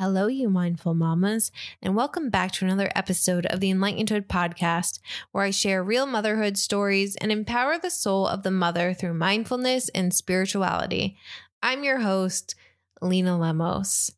Hello, you mindful mamas, and welcome back to another episode of the Enlightenedhood podcast, where I share real motherhood stories and empower the soul of the mother through mindfulness and spirituality. I'm your host, Lena Lemos.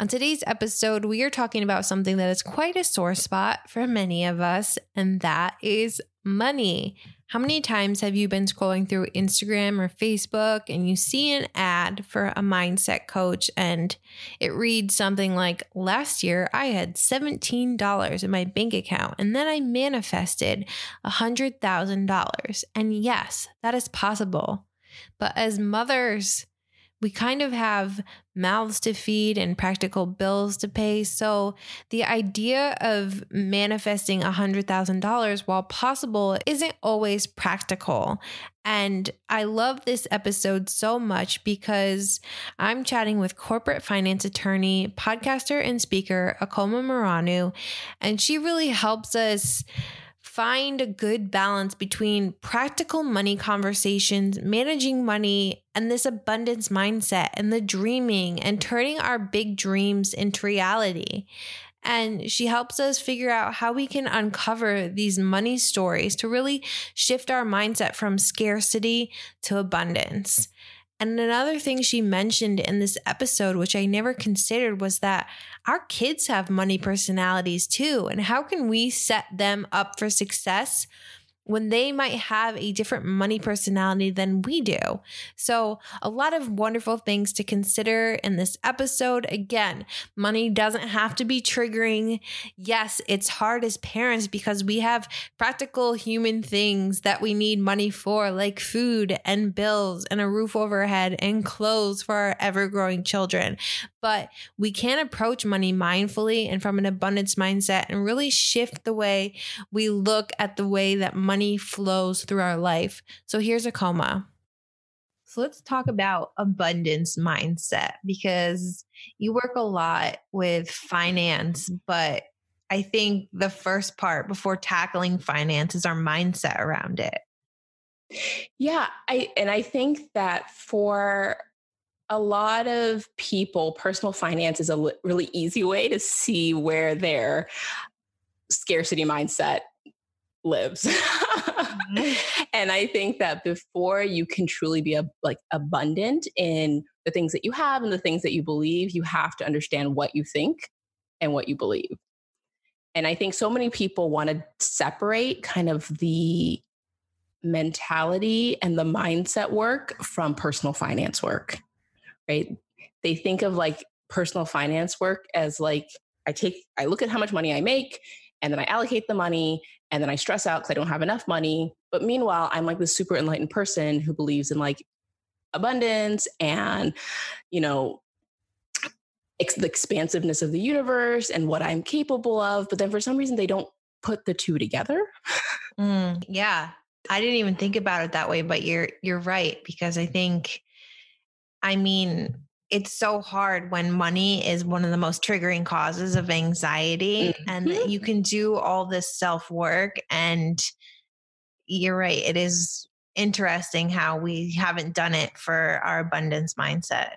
On today's episode, we are talking about something that is quite a sore spot for many of us, and that is money. How many times have you been scrolling through Instagram or Facebook and you see an ad for a mindset coach and it reads something like, Last year I had $17 in my bank account and then I manifested $100,000. And yes, that is possible. But as mothers, we kind of have mouths to feed and practical bills to pay. So the idea of manifesting $100,000 while possible isn't always practical. And I love this episode so much because I'm chatting with corporate finance attorney, podcaster, and speaker Akoma Moranu, and she really helps us find a good balance between practical money conversations, managing money, and this abundance mindset, and the dreaming and turning our big dreams into reality. And she helps us figure out how we can uncover these money stories to really shift our mindset from scarcity to abundance. And another thing she mentioned in this episode, which I never considered, was that our kids have money personalities too. And how can we set them up for success when they might have a different money personality than we do. So, a lot of wonderful things to consider in this episode. Again, money doesn't have to be triggering. Yes, it's hard as parents because we have practical human things that we need money for, like food and bills and a roof over our head and clothes for our ever growing children. But we can approach money mindfully and from an abundance mindset and really shift the way we look at the way that money money flows through our life. So here's Akoma. So let's talk about abundance mindset because you work a lot with finance, but I think the first part before tackling finance is our mindset around it. Yeah, I and I think that for a lot of people, personal finance is a really easy way to see where their scarcity mindset lives. mm-hmm. And I think that before you can truly be a, like abundant in the things that you have and the things that you believe, you have to understand what you think and what you believe. And I think so many people want to separate kind of the mentality and the mindset work from personal finance work, right? They think of like personal finance work as like, I take, I look at how much money I make and then I allocate the money and then I stress out because I don't have enough money. But meanwhile, I'm like this super enlightened person who believes in like abundance and, you know, ex- the expansiveness of the universe and what I'm capable of. But then for some reason, they don't put the two together. mm, yeah. I didn't even think about it that way, but you're you're right because I think I mean it's so hard when money is one of the most triggering causes of anxiety mm-hmm. and you can do all this self work and you're right it is interesting how we haven't done it for our abundance mindset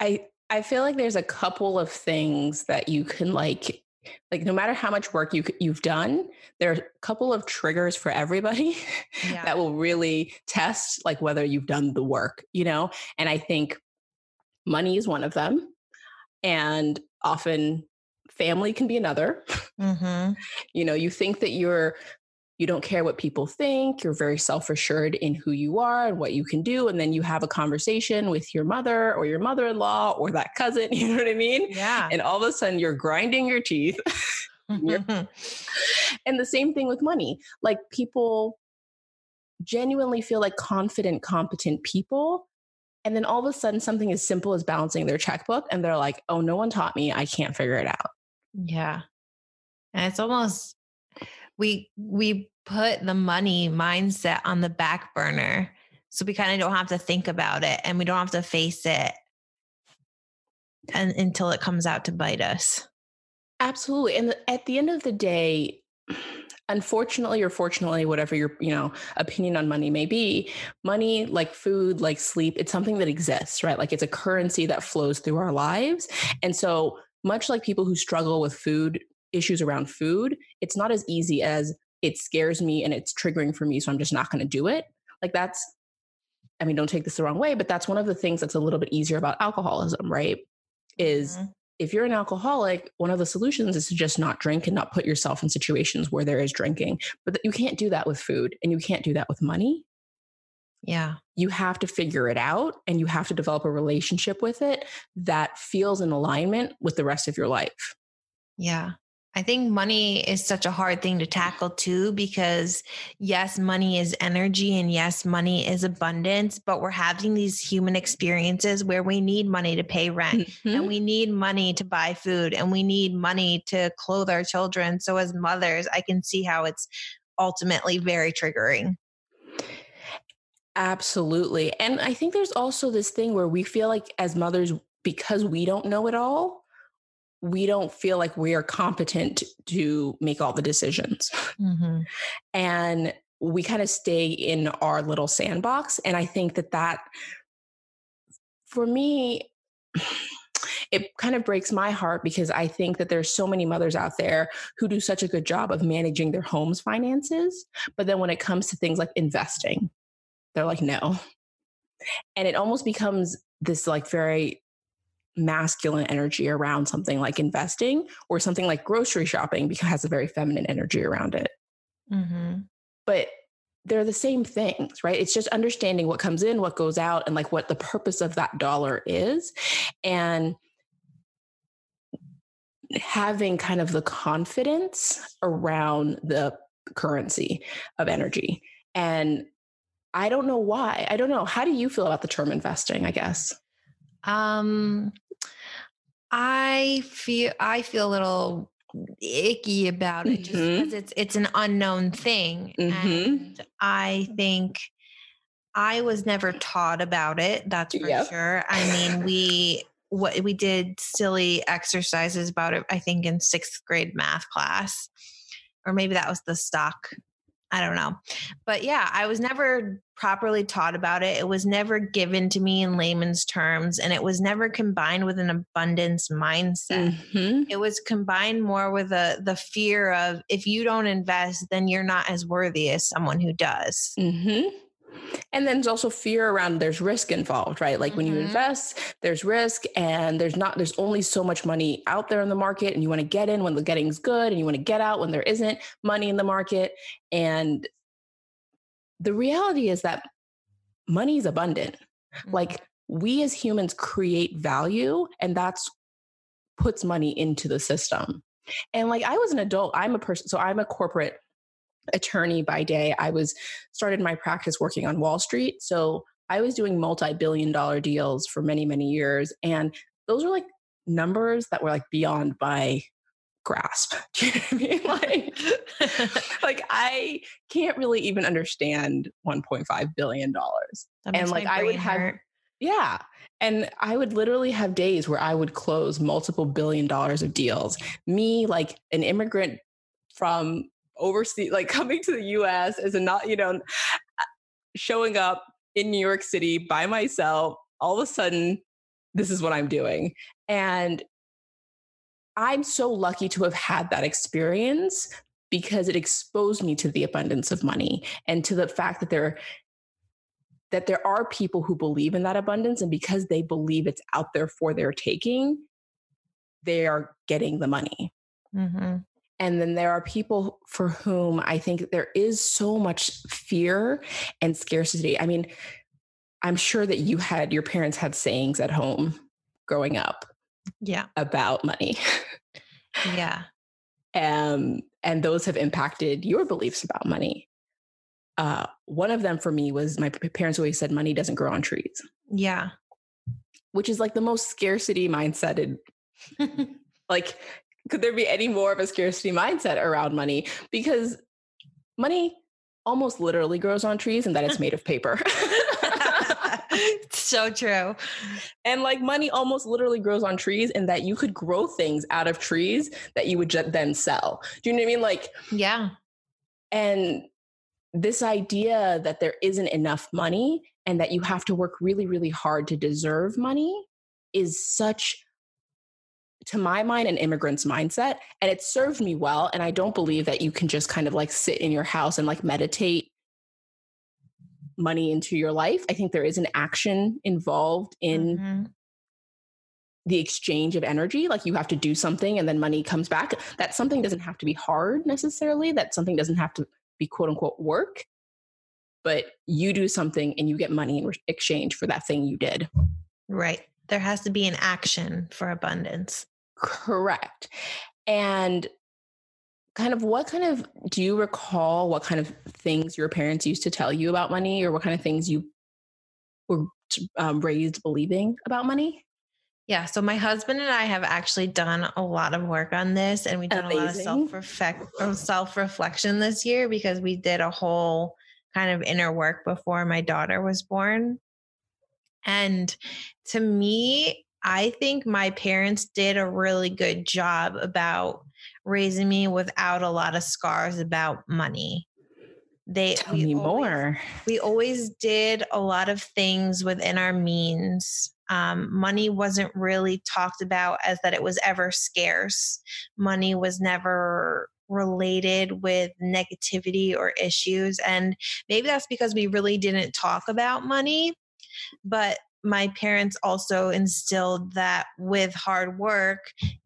i i feel like there's a couple of things that you can like like no matter how much work you you've done there are a couple of triggers for everybody yeah. that will really test like whether you've done the work you know and i think money is one of them and often family can be another. Mm-hmm. you know you think that you're you don't care what people think you're very self-assured in who you are and what you can do and then you have a conversation with your mother or your mother-in-law or that cousin you know what i mean? Yeah. And all of a sudden you're grinding your teeth. And the same thing with money. Like people genuinely feel like confident competent people and then all of a sudden, something as simple as balancing their checkbook, and they're like, oh, no one taught me. I can't figure it out. Yeah. And it's almost, we, we put the money mindset on the back burner. So we kind of don't have to think about it and we don't have to face it and, until it comes out to bite us. Absolutely. And at the end of the day, unfortunately or fortunately whatever your you know opinion on money may be money like food like sleep it's something that exists right? Like it's a currency that flows through our lives. And so much like people who struggle with food issues around food it's not as easy as it scares me and it's triggering for me so i'm just not going to do it. Like that's i mean don't take this the wrong way but that's one of the things that's a little bit easier about alcoholism right? Is mm-hmm if you're an alcoholic, one of the solutions is to just not drink and not put yourself in situations where there is drinking. But you can't do that with food and you can't do that with money. Yeah. You have to figure it out and you have to develop a relationship with it that feels in alignment with the rest of your life. Yeah. I think money is such a hard thing to tackle too, because yes, money is energy and yes, money is abundance, but we're having these human experiences where we need money to pay rent mm-hmm. and we need money to buy food and we need money to clothe our children. So, as mothers, I can see how it's ultimately very triggering. Absolutely. And I think there's also this thing where we feel like as mothers, because we don't know it all, we don't feel like we are competent to make all the decisions. Mm-hmm. And we kind of stay in our little sandbox. And I think that that, for me, it kind of breaks my heart because I think that there's so many mothers out there who do such a good job of managing their home's finances. But then when it comes to things like investing, they're like, no. And it almost becomes this like very masculine energy around something like investing or something like grocery shopping because it has a very feminine energy around it. Mm-hmm. But they're the same things, right? It's just understanding what comes in, what goes out, and like what the purpose of that dollar is. And having kind of the confidence around the currency of energy. And I don't know why. I don't know. How do you feel about the term investing, I guess? Um I feel I feel a little icky about it just mm-hmm. because it's it's an unknown thing mm-hmm. and I think I was never taught about it that's for yep. sure. I mean, we what we did silly exercises about it I think in 6th grade math class or maybe that was the stock I don't know. But yeah, I was never properly taught about it. It was never given to me in layman's terms, and it was never combined with an abundance mindset. Mm-hmm. It was combined more with a, the fear of if you don't invest, then you're not as worthy as someone who does. Mm-hmm. And then there's also fear around there's risk involved, right? Like mm-hmm. when you mm-hmm. invest, there's risk and there's not there's only so much money out there in the market and you want to get in when the getting's good and you want to get out when there isn't money in the market and the reality is that money is abundant. Mm-hmm. Like we as humans create value and that's puts money into the system. And like I was an adult, I'm a person so I'm a corporate attorney by day. I was started my practice working on Wall Street. So I was doing multi-billion dollar deals for many, many years. And those were like numbers that were like beyond my grasp. Do you know what I mean? Like, like I can't really even understand $1.5 billion. And like I would have yeah. And I would literally have days where I would close multiple billion dollars of deals. Me, like an immigrant from overseas, like coming to the US as a not, you know, showing up in New York City by myself, all of a sudden, this is what I'm doing. And I'm so lucky to have had that experience because it exposed me to the abundance of money and to the fact that there that there are people who believe in that abundance and because they believe it's out there for their taking they are getting the money mm-hmm. And then there are people for whom I think there is so much fear and scarcity. I mean, I'm sure that you had your parents had sayings at home growing up. Yeah. About money. yeah. Um, and those have impacted your beliefs about money. Uh, one of them for me was my parents always said money doesn't grow on trees. Yeah. Which is like the most scarcity mindset. like could there be any more of a scarcity mindset around money? Because money almost literally grows on trees and that it's made of paper. so true. And like money almost literally grows on trees and that you could grow things out of trees that you would then sell. Do you know what I mean? Like, yeah. And this idea that there isn't enough money and that you have to work really, really hard to deserve money is such to my mind, an immigrant's mindset. And it served me well. And I don't believe that you can just kind of like sit in your house and like meditate money into your life. I think there is an action involved in mm-hmm. the exchange of energy. Like you have to do something and then money comes back. That something doesn't have to be hard necessarily, that something doesn't have to be quote unquote work, but you do something and you get money in exchange for that thing you did. Right. There has to be an action for abundance. Correct. And kind of what kind of do you recall what kind of things your parents used to tell you about money or what kind of things you were um, raised believing about money? Yeah, so my husband and I have actually done a lot of work on this and we've done Amazing. a lot of self self reflection this year because we did a whole kind of inner work before my daughter was born. And to me, I think my parents did a really good job about raising me without a lot of scars about money. They tell me always, more. We always did a lot of things within our means. Um, money wasn't really talked about as that it was ever scarce. Money was never related with negativity or issues. And maybe that's because we really didn't talk about money. But my parents also instilled that with hard work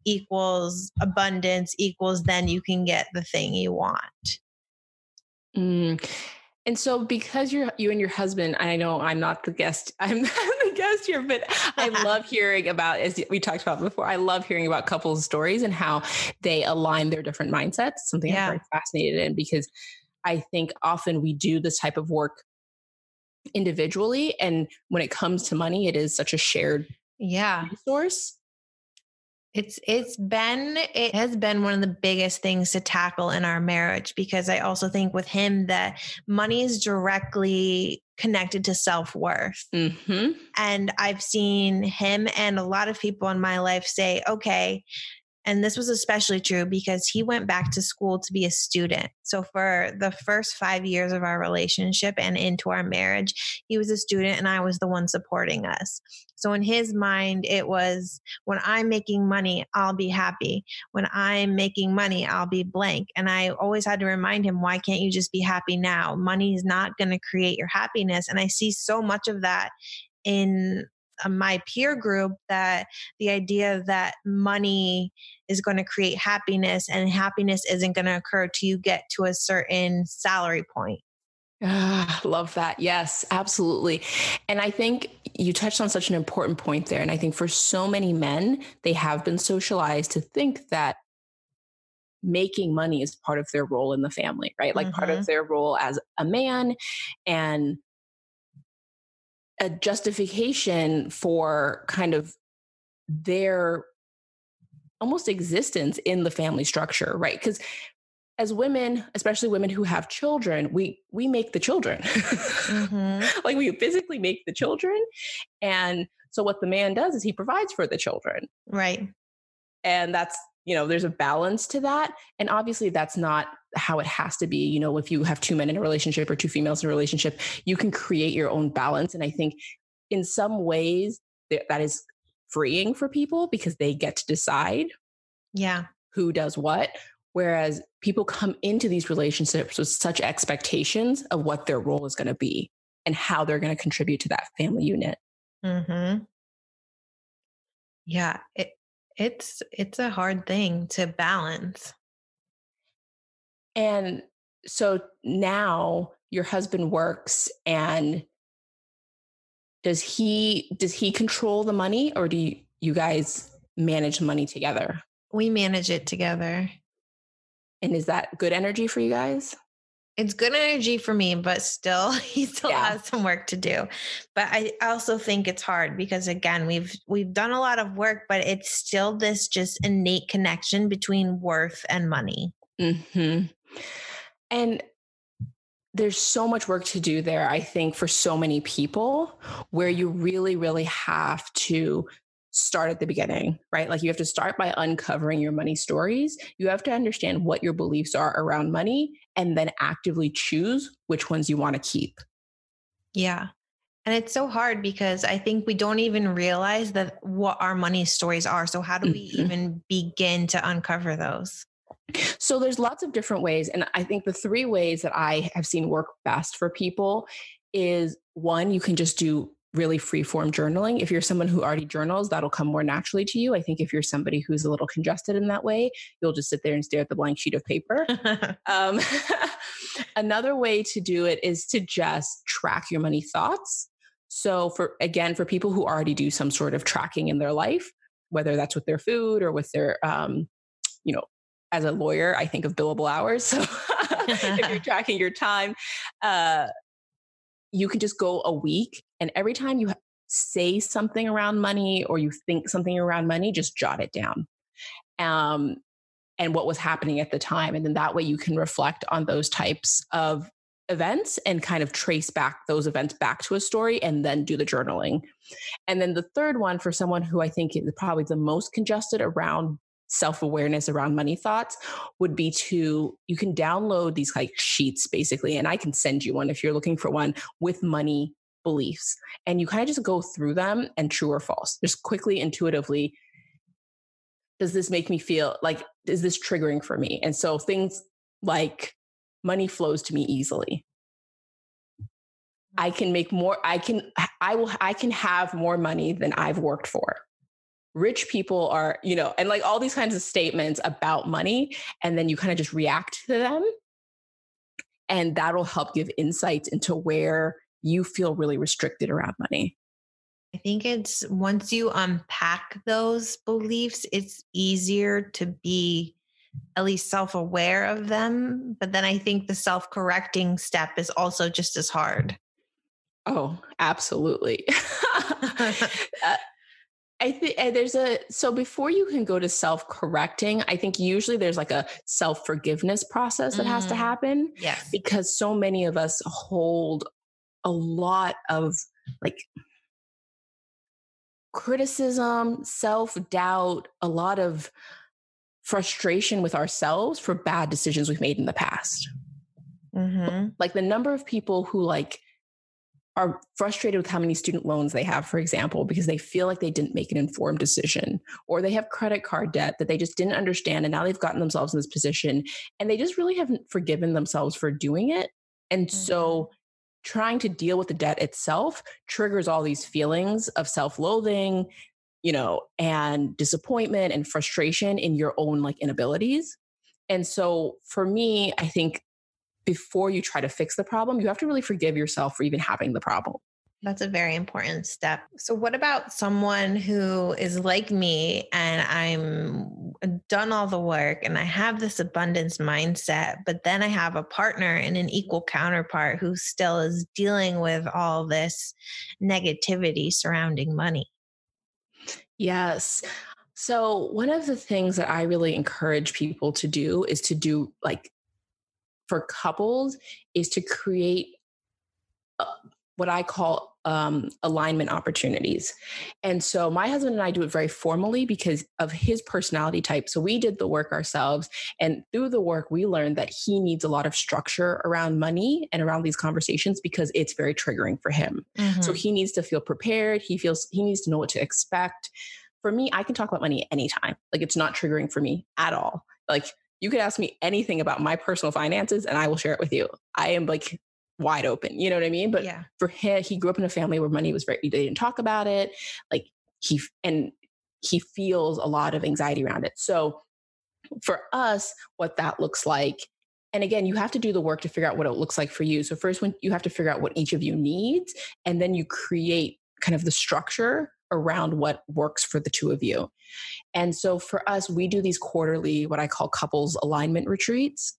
equals abundance equals then you can get the thing you want. Mm. And so because you're you and your husband, I know I'm not the guest, I'm not the guest here, but I love hearing about as we talked about before, I love hearing about couples stories and how they align their different mindsets, something yeah. I'm very fascinated in because I think often we do this type of work individually and when it comes to money it is such a shared yeah resource it's it's been it has been one of the biggest things to tackle in our marriage because I also think with him that money is directly connected to self-worth. Mm-hmm. And I've seen him and a lot of people in my life say, okay, and this was especially true because he went back to school to be a student. So, for the first five years of our relationship and into our marriage, he was a student and I was the one supporting us. So, in his mind, it was when I'm making money, I'll be happy. When I'm making money, I'll be blank. And I always had to remind him, why can't you just be happy now? Money is not going to create your happiness. And I see so much of that in my peer group that the idea that money is going to create happiness and happiness isn't going to occur till you get to a certain salary point. Ah, love that. Yes, absolutely. And I think you touched on such an important point there. And I think for so many men, they have been socialized to think that making money is part of their role in the family, right? Like mm-hmm. part of mm-hmm. their role as a man. And a justification for kind of their almost existence in the family structure, right? Because as women, especially women who have children, we we make the children. mm-hmm. like we physically make the children. And so what the man does is he provides for the children. Right. And that's, you know, there's a balance to that. And obviously that's not how it has to be. You know, if you have two men in a relationship or two females in a relationship, you can create your own balance. And I think in some ways that is freeing for people because they get to decide. Yeah. Who does what. Whereas people come into these relationships with such expectations of what their role is going to be and how they're going to contribute to that family unit. Hmm. Yeah. It, it's it's a hard thing to balance. And so now your husband works and does he does he control the money or do you, you guys manage money together? We manage it together. And is that good energy for you guys? It's good energy for me, but still he still yeah. has some work to do. But I also think it's hard because again, we've we've done a lot of work, but it's still this just innate connection between worth and money. Mm-hmm. And there's so much work to do there, I think, for so many people where you really, really have to start at the beginning, right? Like you have to start by uncovering your money stories. You have to understand what your beliefs are around money and then actively choose which ones you want to keep. Yeah. And it's so hard because I think we don't even realize that what our money stories are. So how do we mm-hmm. even begin to uncover those? So there's lots of different ways and I think the three ways that I have seen work best for people is one you can just do really free form journaling. If you're someone who already journals, that'll come more naturally to you. I think if you're somebody who's a little congested in that way, you'll just sit there and stare at the blank sheet of paper. um, another way to do it is to just track your money thoughts. So for again, for people who already do some sort of tracking in their life, whether that's with their food or with their, um, you know, as a lawyer, I think of billable hours. So if you're tracking your time, uh, you can just go a week, and every time you say something around money or you think something around money, just jot it down. Um, and what was happening at the time. And then that way you can reflect on those types of events and kind of trace back those events back to a story and then do the journaling. And then the third one for someone who I think is probably the most congested around self-awareness around money thoughts would be to you can download these like sheets basically and I can send you one if you're looking for one with money beliefs and you kind of just go through them and true or false just quickly intuitively does this make me feel like is this triggering for me and so things like money flows to me easily. I can make more, I can, I will, I can have more money than I've worked for. Rich people are, you know, and like all these kinds of statements about money. And then you kind of just react to them. And that'll help give insights into where you feel really restricted around money. I think it's once you unpack those beliefs, it's easier to be at least self aware of them. But then I think the self correcting step is also just as hard. Oh, absolutely. uh, I think there's a so before you can go to self correcting, I think usually there's like a self forgiveness process that mm. has to mm. happen. Yes. Because so many of us hold a lot of like criticism, self doubt, a lot of frustration with ourselves for bad decisions we've made in the past. Mm-hmm. Like the number of people who like are frustrated with how many student loans they have, for example, because they feel like they didn't make an informed decision, or they have credit card debt that they just didn't understand. And now they've gotten themselves in this position and they just really haven't forgiven themselves for doing it. And mm-hmm. so trying to deal with the debt itself triggers all these feelings of self loathing, you know, and disappointment and frustration in your own like inabilities. And so for me, I think before you try to fix the problem, you have to really forgive yourself for even having the problem. That's a very important step. So, what about someone who is like me and I'm uh, done all the work and I have this abundance mindset, but then I have a partner and an equal counterpart who still is dealing with all this negativity surrounding money? Yes. So, one of the things that I really encourage people to do is to do like for couples is to create uh, what I call um, alignment opportunities. And so my husband and I do it very formally because of his personality type. So we did the work ourselves. And through the work, we learned that he needs a lot of structure around money and around these conversations because it's very triggering for him. Mm-hmm. So he needs to feel prepared. He feels he needs to know what to expect. For me, I can talk about money anytime. Like it's not triggering for me at all. Like you could ask me anything about my personal finances and I will share it with you. I am like wide open. You know what I mean? But yeah. for him, he grew up in a family where money was very, they didn't talk about it. Like he, and he feels a lot of anxiety around it. So for us, what that looks like, and again, you have to do the work to figure out what it looks like for you. So first, when you have to figure out what each of you needs, and then you create kind of the structure around what works for the two of you. And so for us, we do these quarterly, what I call couples alignment retreats.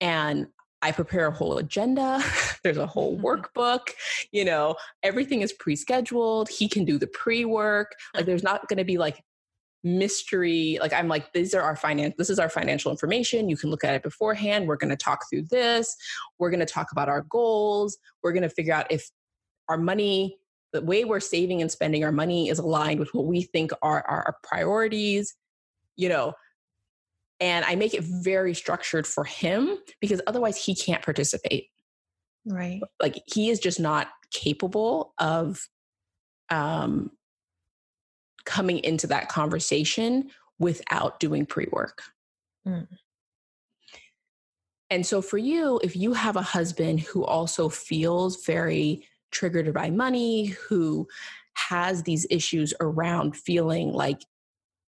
And I prepare a whole agenda. There's a whole workbook. You know, everything is pre scheduled. He can do the pre work. Like, there's not going to be like mystery. Like, I'm like, these are our finance, this is our financial information. You can look at it beforehand. We're going to talk through this. We're going to talk about our goals. We're going to figure out if our money the way we're saving and spending our money is aligned with what we think are, our priorities, you know. And I make it very structured for him because otherwise he can't participate. Right. Like he is just not capable of um, coming into that conversation without doing pre work. Mm. And so, for you, if you have a husband who also feels very triggered by money, who has these issues around feeling like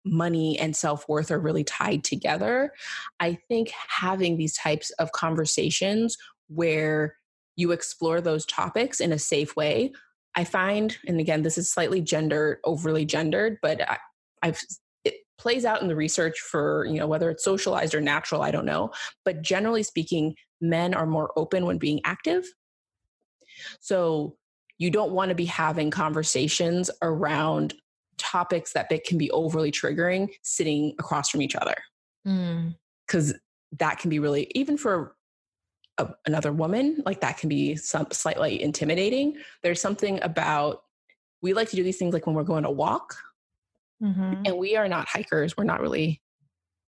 money and self worth are really tied together, I think having these types of conversations where you explore those topics in a safe way. I find, and again, this is slightly gender, overly gendered, but I, I've it plays out in the research for you know whether it's socialized or natural i don't know but generally speaking men are more open when being active so you don't want to be having conversations around topics that can be overly triggering sitting across from each other because mm. that can be really even for a, another woman like that can be some slightly intimidating there's something about we like to do these things like when we're going to walk mm-hmm. and we are not hikers we're not really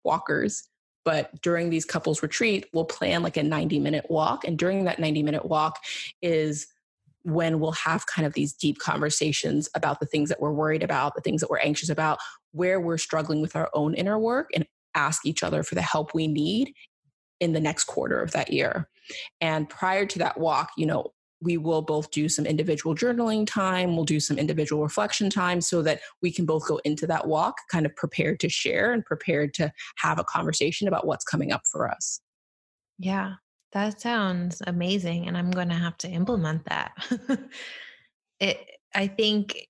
walkers but during these couples retreat we'll plan like a 90 minute walk and during that 90 minute walk is when we'll have kind of these deep conversations about the things that we're worried about the things that we're anxious about where we're struggling with our own inner work and ask each other for the help we need in the next quarter of that year. And prior to that walk, you know, we will both do some individual journaling time, we'll do some individual reflection time so that we can both go into that walk kind of prepared to share and prepared to have a conversation about what's coming up for us. Yeah, that sounds amazing and I'm going to have to implement that. it I think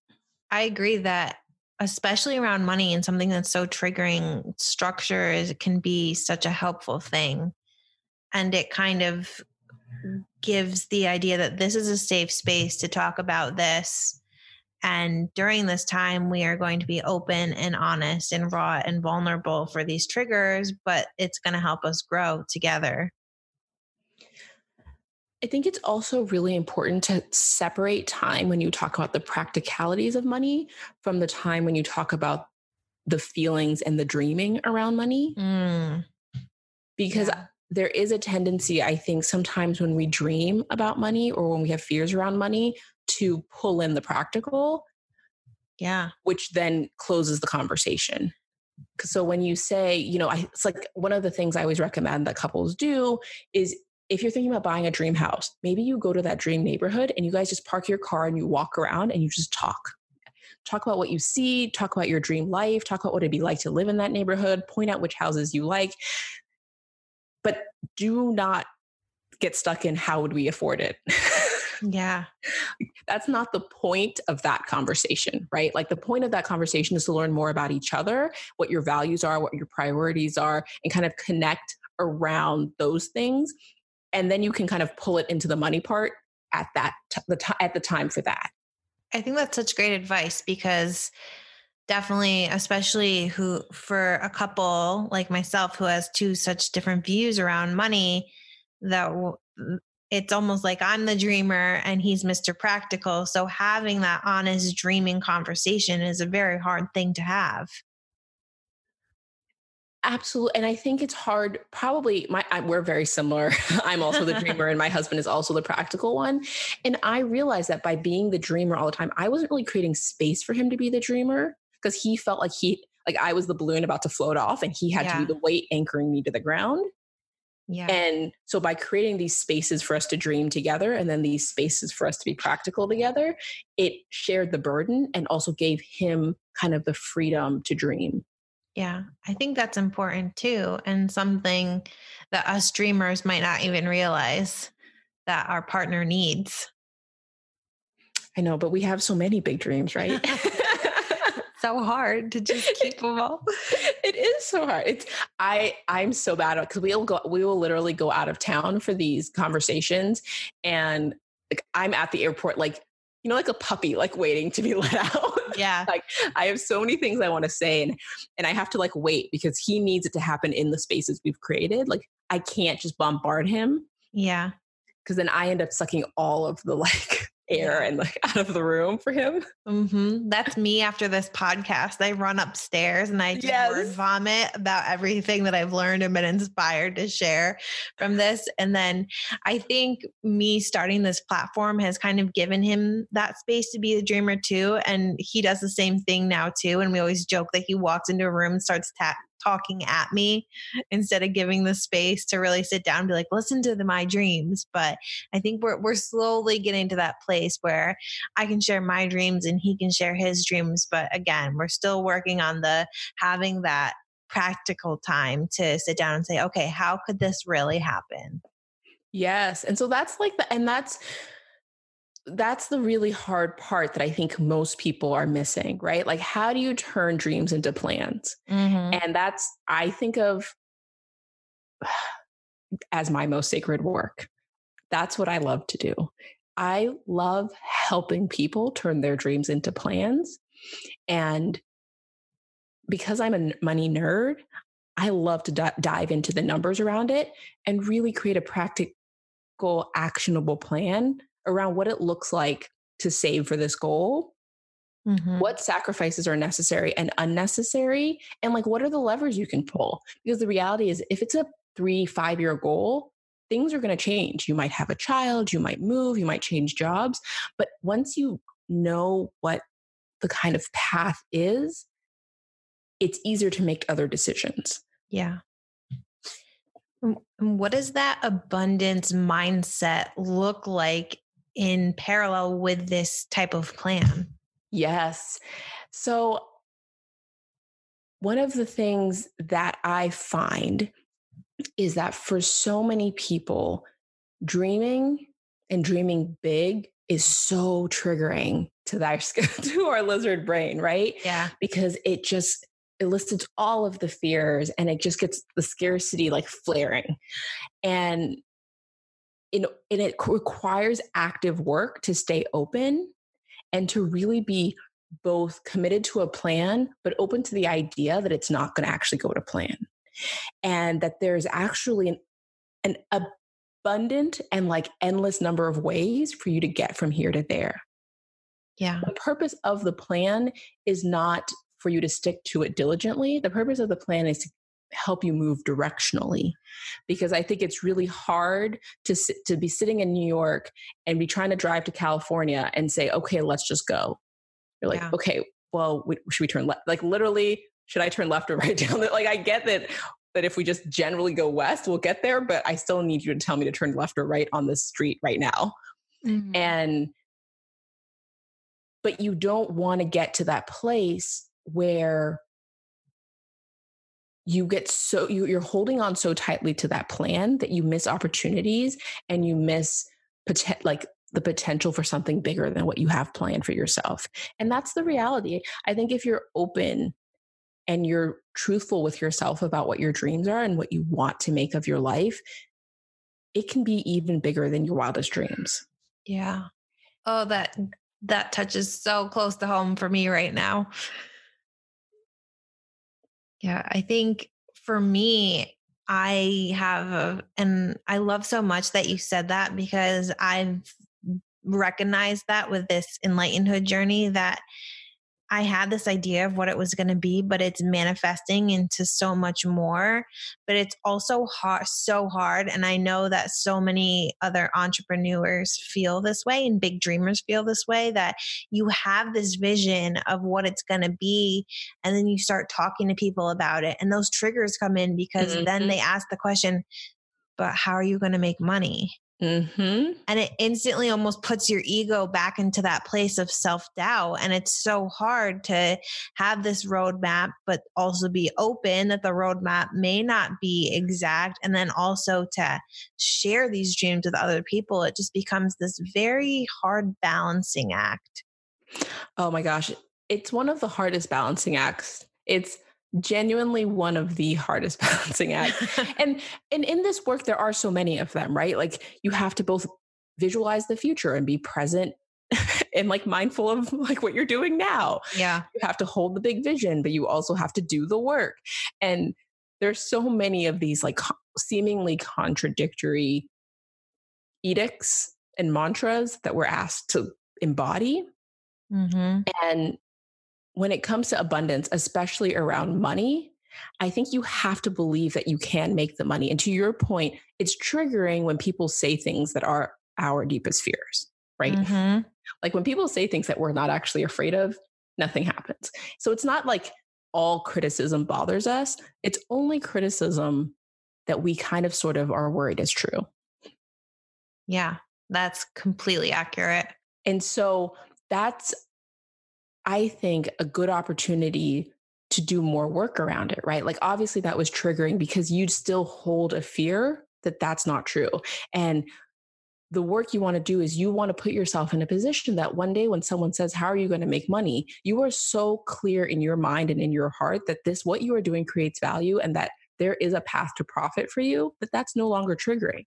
I agree that especially around money and something that's so triggering structure is can be such a helpful thing and it kind of gives the idea that this is a safe space to talk about this and during this time we are going to be open and honest and raw and vulnerable for these triggers but it's going to help us grow together I think it's also really important to separate time when you talk about the practicalities of money from the time when you talk about the feelings and the dreaming around money. Mm. Because yeah. There is a tendency, I think, sometimes when we dream about money or when we have fears around money to pull in the practical. Yeah. Which then closes the conversation. So when you say, you know, I, it's like one of the things I always recommend that couples do is if you're thinking about buying a dream house, maybe you go to that dream neighborhood and you guys just park your car and you walk around and you just talk. Talk about what you see, talk about your dream life, talk about what it'd be like to live in that neighborhood, point out which houses you like. But do not get stuck in how would we afford it? yeah. That's not the point of that conversation, right? Like the point of that conversation is to learn more about each other, what your values are, what your priorities are, and kind of connect around those things and then you can kind of pull it into the money part at that t- the t- at the time for that. I think that's such great advice because definitely especially who for a couple like myself who has two such different views around money that it's almost like I'm the dreamer and he's Mr. Practical. So having that honest dreaming conversation is a very hard thing to have. Absolutely. And I think it's hard. Probably my I, we're very similar. I'm also the dreamer and my husband is also the practical one. And I realized that by being the dreamer all the time, I wasn't really creating space for him to be the dreamer because he felt like he like I was the balloon about to float off and he had yeah. to be the weight anchoring me to the ground. Yeah. And so by creating these spaces for us to dream together and then these spaces for us to be practical together, it shared the burden and also gave him kind of the freedom to dream. Yeah, I think that's important too. And something that us dreamers might not even realize that our partner needs. I know, but we have so many big dreams, right? so hard to just keep them all. It is so hard. It's I I'm so bad at because we'll go we will literally go out of town for these conversations and like I'm at the airport like you know like a puppy like waiting to be let out. Yeah. like I have so many things I want to say and and I have to like wait because he needs it to happen in the spaces we've created. Like I can't just bombard him. Yeah. Cuz then I end up sucking all of the like air and like out of the room for him. Mm-hmm. That's me after this podcast. I run upstairs and I just Yes. word vomit about everything that I've learned and been inspired to share from this. And then I think me starting this platform has kind of given him that space to be a dreamer too. And he does the same thing now too. And we always joke that he walks into a room and starts ta- talking at me instead of giving the space to really sit down and be like, listen to the, my dreams. But I think we're we're slowly getting to that place where I can share my dreams and he can share his dreams. But again, we're still working on the having that practical time to sit down and say, okay, how could this really happen? Yes. And so that's like the and that's that's the really hard part that I think most people are missing, right? Like how do you turn dreams into plans? Mm-hmm. And that's I think of as my most sacred work. That's what I love to do. I love helping people turn their dreams into plans. And because I'm a money nerd, I love to di- dive into the numbers around it and really create a practical, actionable plan around what it looks like to save for this goal, Mhm. what sacrifices are necessary and unnecessary, and like what are the levers you can pull. Because the reality is, if it's a three, five year goal, things are going to change. You might have a child, you might move, you might change jobs. But once you know what the kind of path is, it's easier to make other decisions. Yeah. What does that abundance mindset look like in parallel with this type of plan? Yes. So, one of the things that I find is that for so many people, dreaming and dreaming big is so triggering to their to our lizard brain, right? Yeah. Because it just elicits all of the fears and it just gets the scarcity like flaring. And in, and it requires active work to stay open and to really be both committed to a plan, but open to the idea that it's not going to actually go to plan. And that there's actually an, an abundant and like endless number of ways for you to get from here to there. Yeah. The purpose of the plan is not for you to stick to it diligently. The purpose of the plan is to help you move directionally because i think it's really hard to sit, to be sitting in new york and be trying to drive to california and say okay let's just go you're like Yeah. okay well we, should we turn left like literally should i turn left or right down the, like i get that that if we just generally go west we'll get there but i still need you to tell me to turn left or right on this street right now Mhm. and but you don't want to get to that place where you get so you, you're holding on so tightly to that plan that you miss opportunities and you miss poten- like the potential for something bigger than what you have planned for yourself and that's the reality i think if you're open and you're truthful with yourself about what your dreams are and what you want to make of your life it can be even bigger than your wildest dreams Yeah. Oh, that that touches so close to home for me right now. Yeah, I think for me, I have, a, and I love so much that you said that because I've recognized that with this enlightenedhood journey that I had this idea of what it was going to be, but it's manifesting into so much more. But it's also hard, so hard. And I know that so many other entrepreneurs feel this way and big dreamers feel this way that you have this vision of what it's going to be. And then you start talking to people about it. And those triggers come in because then Mhm. they ask the question, but how are you going to make money? Mm-hmm. and it instantly almost puts your ego back into that place of self-doubt and it's so hard to have this roadmap but also be open that the roadmap may not be exact and then also to share these dreams with other people it just becomes this very hard balancing act Oh my gosh. It's one of the hardest balancing acts. It's genuinely one of the hardest balancing acts. and and in this work there are so many of them, right? Like you have to both visualize the future and be present and like mindful of like what you're doing now. yeah You have to hold the big vision, but you also have to do the work. And there's so many of these like co- seemingly contradictory edicts and mantras that we're asked to embody. Mm-hmm. And when it comes to abundance, especially around money, I think you have to believe that you can make the money. And to your point, it's triggering when people say things that are our deepest fears, right? Mm-hmm. Like when people say things that we're not actually afraid of, nothing happens. So it's not like all criticism bothers us, it's only criticism that we kind of sort of are worried is true. Yeah, that's completely accurate. And so that's, I think, a good opportunity to do more work around it, right? Like, obviously, that was triggering because you'd still hold a fear that that's not true. And the work you want to do is you want to put yourself in a position that one day when someone says how are you going to make money you are so clear in your mind and in your heart that this what you are doing creates value and that there is a path to profit for you that that's no longer triggering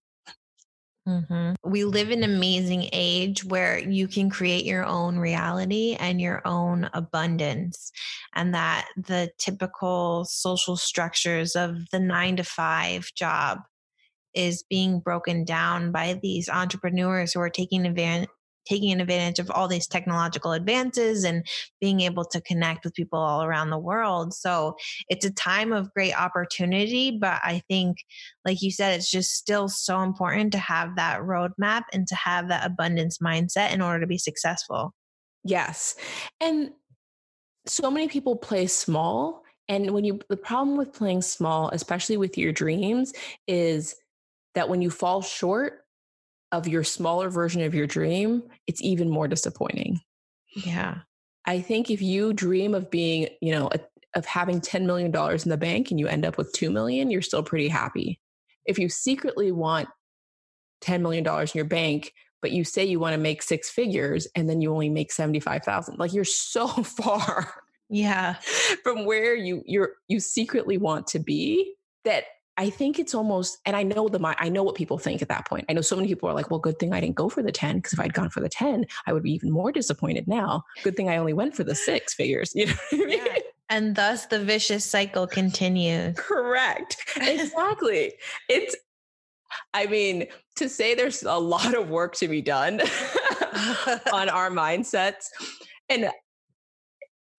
Mm-hmm. We live in an amazing age where you can create your own reality and your own abundance, and that the typical social structures of the nine to five job is being broken down by these entrepreneurs who are taking advantage taking advantage of all these technological advances and being able to connect with people all around the world. So it's a time of great opportunity. But I think, like you said, it's just still so important to have that roadmap and to have that abundance mindset in order to be successful. Yes. And so many people play small. And when you, the problem with playing small, especially with your dreams, is that when you fall short, of your smaller version of your dream, it's even more disappointing. Yeah. I think if you dream of being, you know, a, of having $10 million in the bank and you end up with 2 million, you're still pretty happy. If you secretly want $10 million in your bank, but you say you want to make six figures and then you only make 75,000, like you're so far yeah from where you you're you secretly want to be that I think it's almost, and I know the I know what people think at that point. I know so many people are like, "Well, good thing I didn't go for the ten because if I'd gone for the ten, I would be even more disappointed now. Good thing I only went for the six figures." You know I mean? yeah. And thus the vicious cycle continues. Correct. Exactly. it's. I mean, to say there's a lot of work to be done on our mindsets, and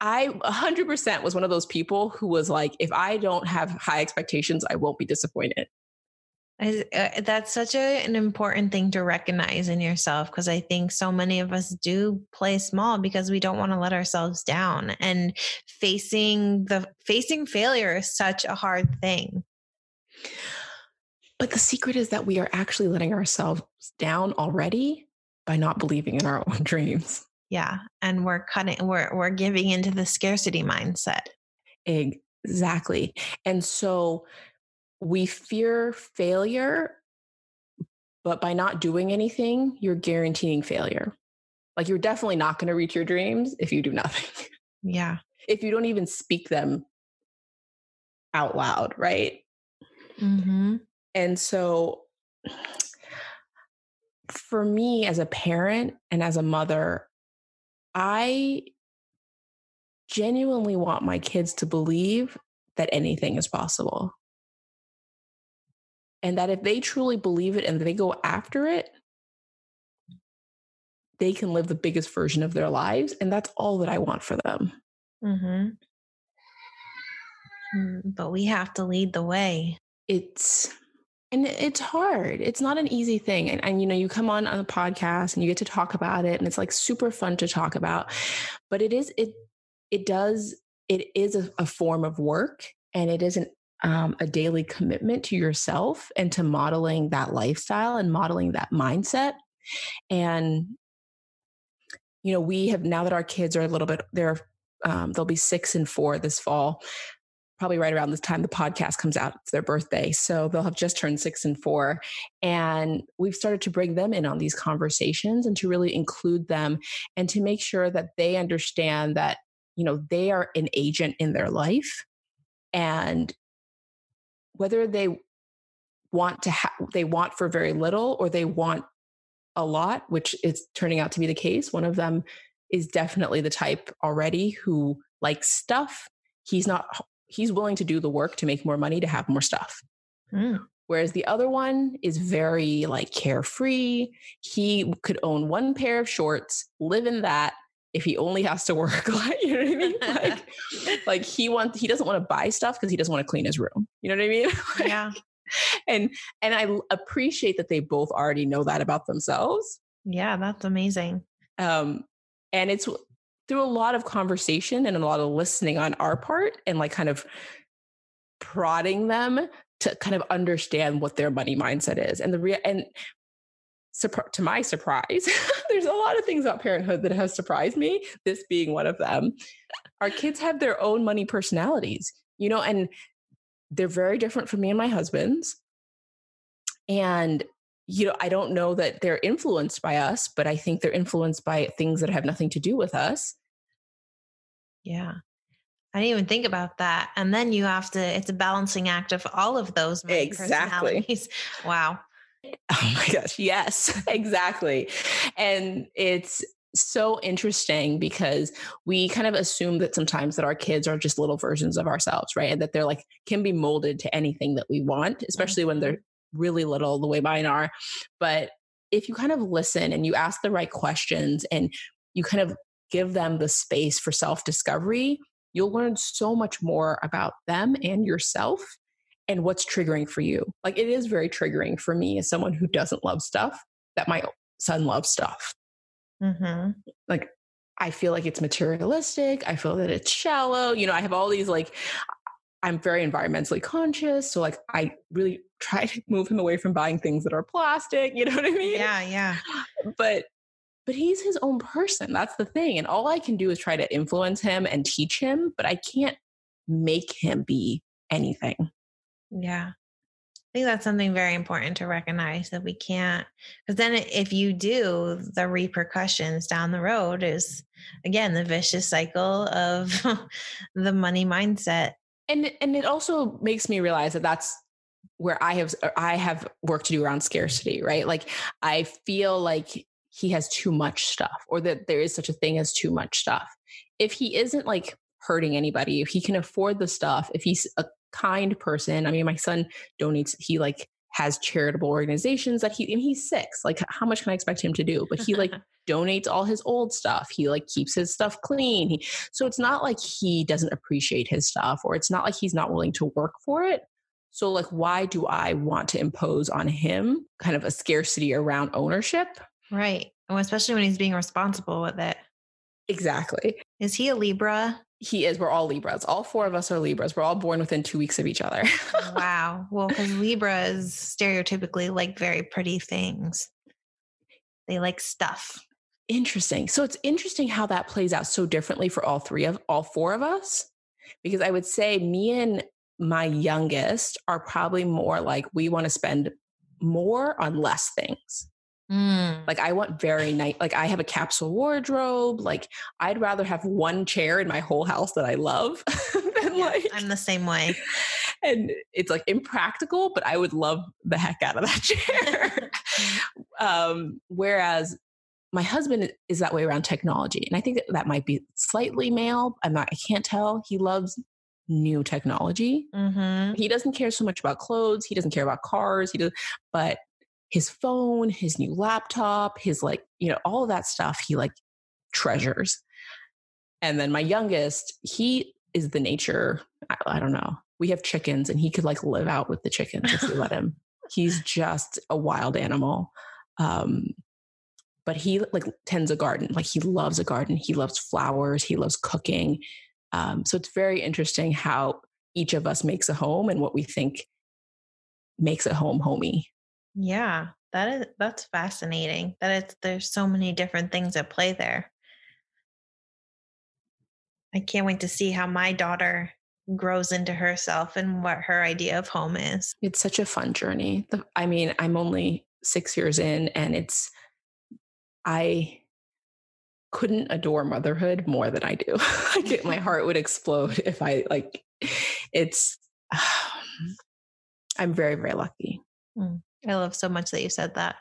I 100% was one of those people who was like, if I don't have high expectations, I won't be disappointed. Uh, that's such a, an important thing to recognize in yourself because I think so many of us do play small because we don't want to let ourselves down and facing the facing failure is such a hard thing. But the secret is that we are actually letting ourselves down already by not believing in our own dreams. Yeah. And we're cutting, we're, we're giving into the scarcity mindset. Exactly. And so we fear failure, but by not doing anything, you're guaranteeing failure. Like you're definitely not going to reach your dreams if you do nothing. Yeah. If you don't even speak them out loud, right? Mm-hmm. And so for me as a parent and as a mother, I genuinely want my kids to believe that anything is possible. And that if they truly believe it and they go after it, they can live the biggest version of their lives. And that's all that I want for them. Mm-hmm. Hmm, but we have to lead the way. It's and it's hard. It's not an easy thing. And, and you know you come on on a podcast and you get to talk about it and it's like super fun to talk about. But it is it it does it is a, a form of work and it isn't um, a daily commitment to yourself and to modeling that lifestyle and modeling that mindset. And you know we have now that our kids are a little bit they're um, they'll be six and four this fall probably right around this time the podcast comes out. It's their birthday. So they'll have just turned six and four. And we've started to bring them in on these conversations and to really include them and to make sure that they understand that, you know, they are an agent in their life. And whether they want to have, they want for very little or they want a lot, which is turning out to be the case. One of them is definitely the type already who likes stuff. He's not he's willing to do the work to make more money to have more stuff. Mm. Whereas the other one is very like carefree. He could own one pair of shorts, live in that if he only has to work. Like, you know what I mean? Like, like he wants he doesn't want to buy stuff because he doesn't want to clean his room. You know what I mean? Yeah. and and I appreciate that they both already know that about themselves. Yeah, that's amazing. Um, and it's through a lot of conversation and a lot of listening on our part and like kind of prodding them to kind of understand what their money mindset is. And the real and to my surprise there's a lot of things about parenthood that has surprised me this being one of them. Our kids have their own money personalities you know and they're very different from me and my husband's. And you know i don't know that they're influenced by us but i think they're influenced by things that have nothing to do with us yeah I didn't even think about that. And then you have to, it's a balancing act of all of those. Exactly. Wow. Oh my gosh. Yes, exactly. And it's so interesting because we kind of assume that sometimes that our kids are just little versions of ourselves, right? And that they're like, can be molded to anything that we want, especially mm-hmm. when they're really little, the way mine are. But if you kind of listen and you ask the right questions and you kind of give them the space for self discovery, you'll learn so much more about them and yourself and what's triggering for you. Like it is very triggering for me as someone who doesn't love stuff that my son loves stuff. Mm-hmm. Like I feel like it's materialistic. I feel that it's shallow. You know, I have all these like, I'm very environmentally conscious. So like I really try to move him away from buying things that are plastic. You know what I mean? Yeah, yeah. But but he's his own person. That's the thing. And all I can do is try to influence him and teach him, but I can't make him be anything. Yeah. I think that's something very important to recognize that we can't, because then if you do, the repercussions down the road is again the vicious cycle of the money mindset. And and it also makes me realize that that's where I have I have work to do around scarcity, right? Like I feel like he has too much stuff or that there is such a thing as too much stuff. If he isn't like hurting anybody, if he can afford the stuff, if he's a kind person, I mean, my son donates, he like has charitable organizations that he, and he's six. Like, how much can I expect him to do? But he like donates all his old stuff. He like keeps his stuff clean. He, so it's not like he doesn't appreciate his stuff or it's not like he's not willing to work for it. So, like, why do I want to impose on him kind of a scarcity around ownership Right. Well, especially when he's being responsible with it. Exactly. Is he a Libra? He is. We're all Libras. All four of us are Libras. We're all born within two weeks of each other. wow. Well, because Libras stereotypically like very pretty things, they like stuff. Interesting. So it's interesting how that plays out so differently for all three of all four of us. Because I would say me and my youngest are probably more like we want to spend more on less things. Mm. Like I want very nice, like I have a capsule wardrobe. Like I'd rather have one chair in my whole house that I love than yeah, like I'm the same way. And it's like impractical, but I would love the heck out of that chair. um, whereas my husband is that way around technology. And I think that, that might be slightly male. I'm not, I can't tell. He loves new technology. Mm-hmm. He doesn't care so much about clothes. He doesn't care about cars. He does, but his phone, his new laptop, his like, you know, all of that stuff he like treasures. And then my youngest, he is the nature, I, I don't know. We have chickens and he could like live out with the chickens if we let him. He's just a wild animal. Um, but he like tends a garden. Like he loves a garden. He loves flowers. He loves cooking. Um, so it's very interesting how each of us makes a home and what we think makes a home homey. Yeah, that is that's fascinating. That it's there's so many different things at play there. I can't wait to see how my daughter grows into herself and what her idea of home is. It's such a fun journey. I mean, I'm only 6 years in and it's I couldn't adore motherhood more than I do. like my heart would explode if I like it's I'm very very lucky. Mm. I love so much that you said that.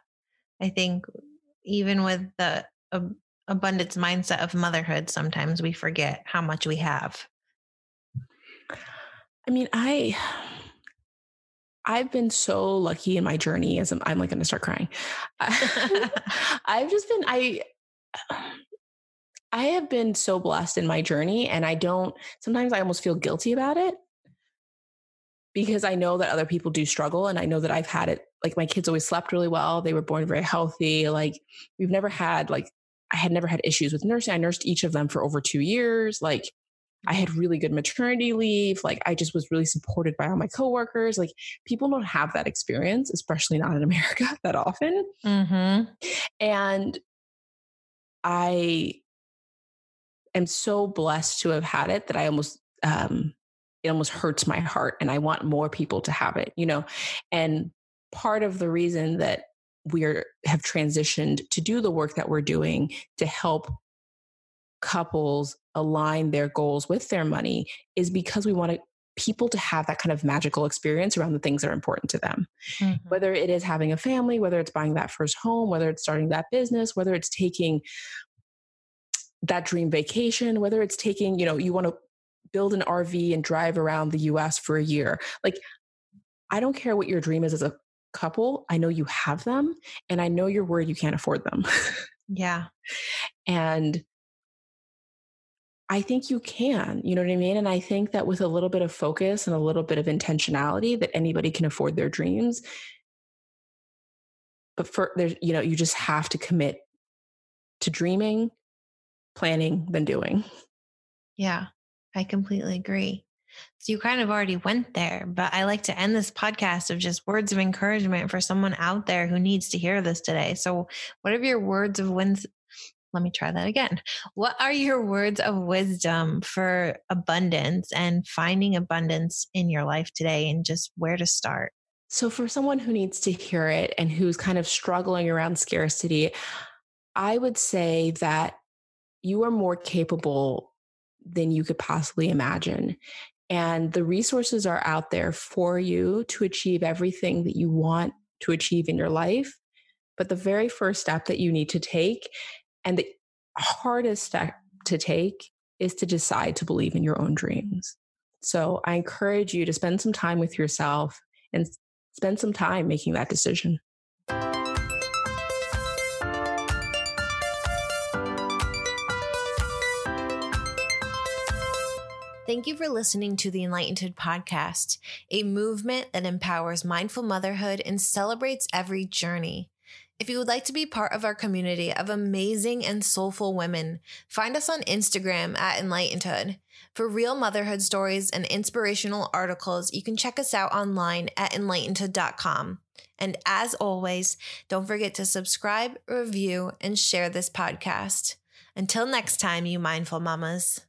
I think even with the ab- abundance mindset of motherhood, sometimes we forget how much we have. I mean, I I've been so lucky in my journey as I'm, I'm like going to start crying. I've just been, I, I have been so blessed in my journey and I don't, sometimes I almost feel guilty about it because I know that other people do struggle and I know that I've had it like my kids always slept really well. They were born very healthy. Like we've never had like I had never had issues with nursing. I nursed each of them for over 2 years. Like I had really good maternity leave. Like I just was really supported by all my coworkers. Like people don't have that experience, especially not in America that often. Mm-hmm. And I am so blessed to have had it that I almost um, it almost hurts my heart and I want more people to have it, you know. And part of the reason that we are have transitioned to do the work that we're doing to help couples align their goals with their money is because we want to people to have that kind of magical experience around the things that are important to them. Mm-hmm. Whether it is having a family, whether it's buying that first home, whether it's starting that business, whether it's taking that dream vacation, whether it's taking, you know, you want to build an RV and drive around the US for a year. Like, I don't care what your dream is as a couple. I know you have them, and I know you're worried you can't afford them. yeah. And I think you can, you know what I mean? And I think that with a little bit of focus and a little bit of intentionality that anybody can afford their dreams. But for there's, you know, you just have to commit to dreaming, planning, then doing. Yeah. I completely agree. So you kind of already went there, but I like to end this podcast of just words of encouragement for someone out there who needs to hear this today. So, what are your words of wins? Let me try that again. What are your words of wisdom for abundance and finding abundance in your life today and just where to start? So, for someone who needs to hear it and who's kind of struggling around scarcity, I would say that you are more capable than you could possibly imagine. And the resources are out there for you to achieve everything that you want to achieve in your life. But the very first step that you need to take, and the hardest step to take, is to decide to believe in your own dreams. So I encourage you to spend some time with yourself and spend some time making that decision. Thank you for listening to the Enlightened podcast, a movement that empowers mindful motherhood and celebrates every journey. If you would like to be part of our community of amazing and soulful women, find us on Instagram at Enlightenedhood. For real motherhood stories and inspirational articles, you can check us out online at enlightenedhood.com. And as always, don't forget to subscribe, review, and share this podcast. Until next time, you mindful mamas.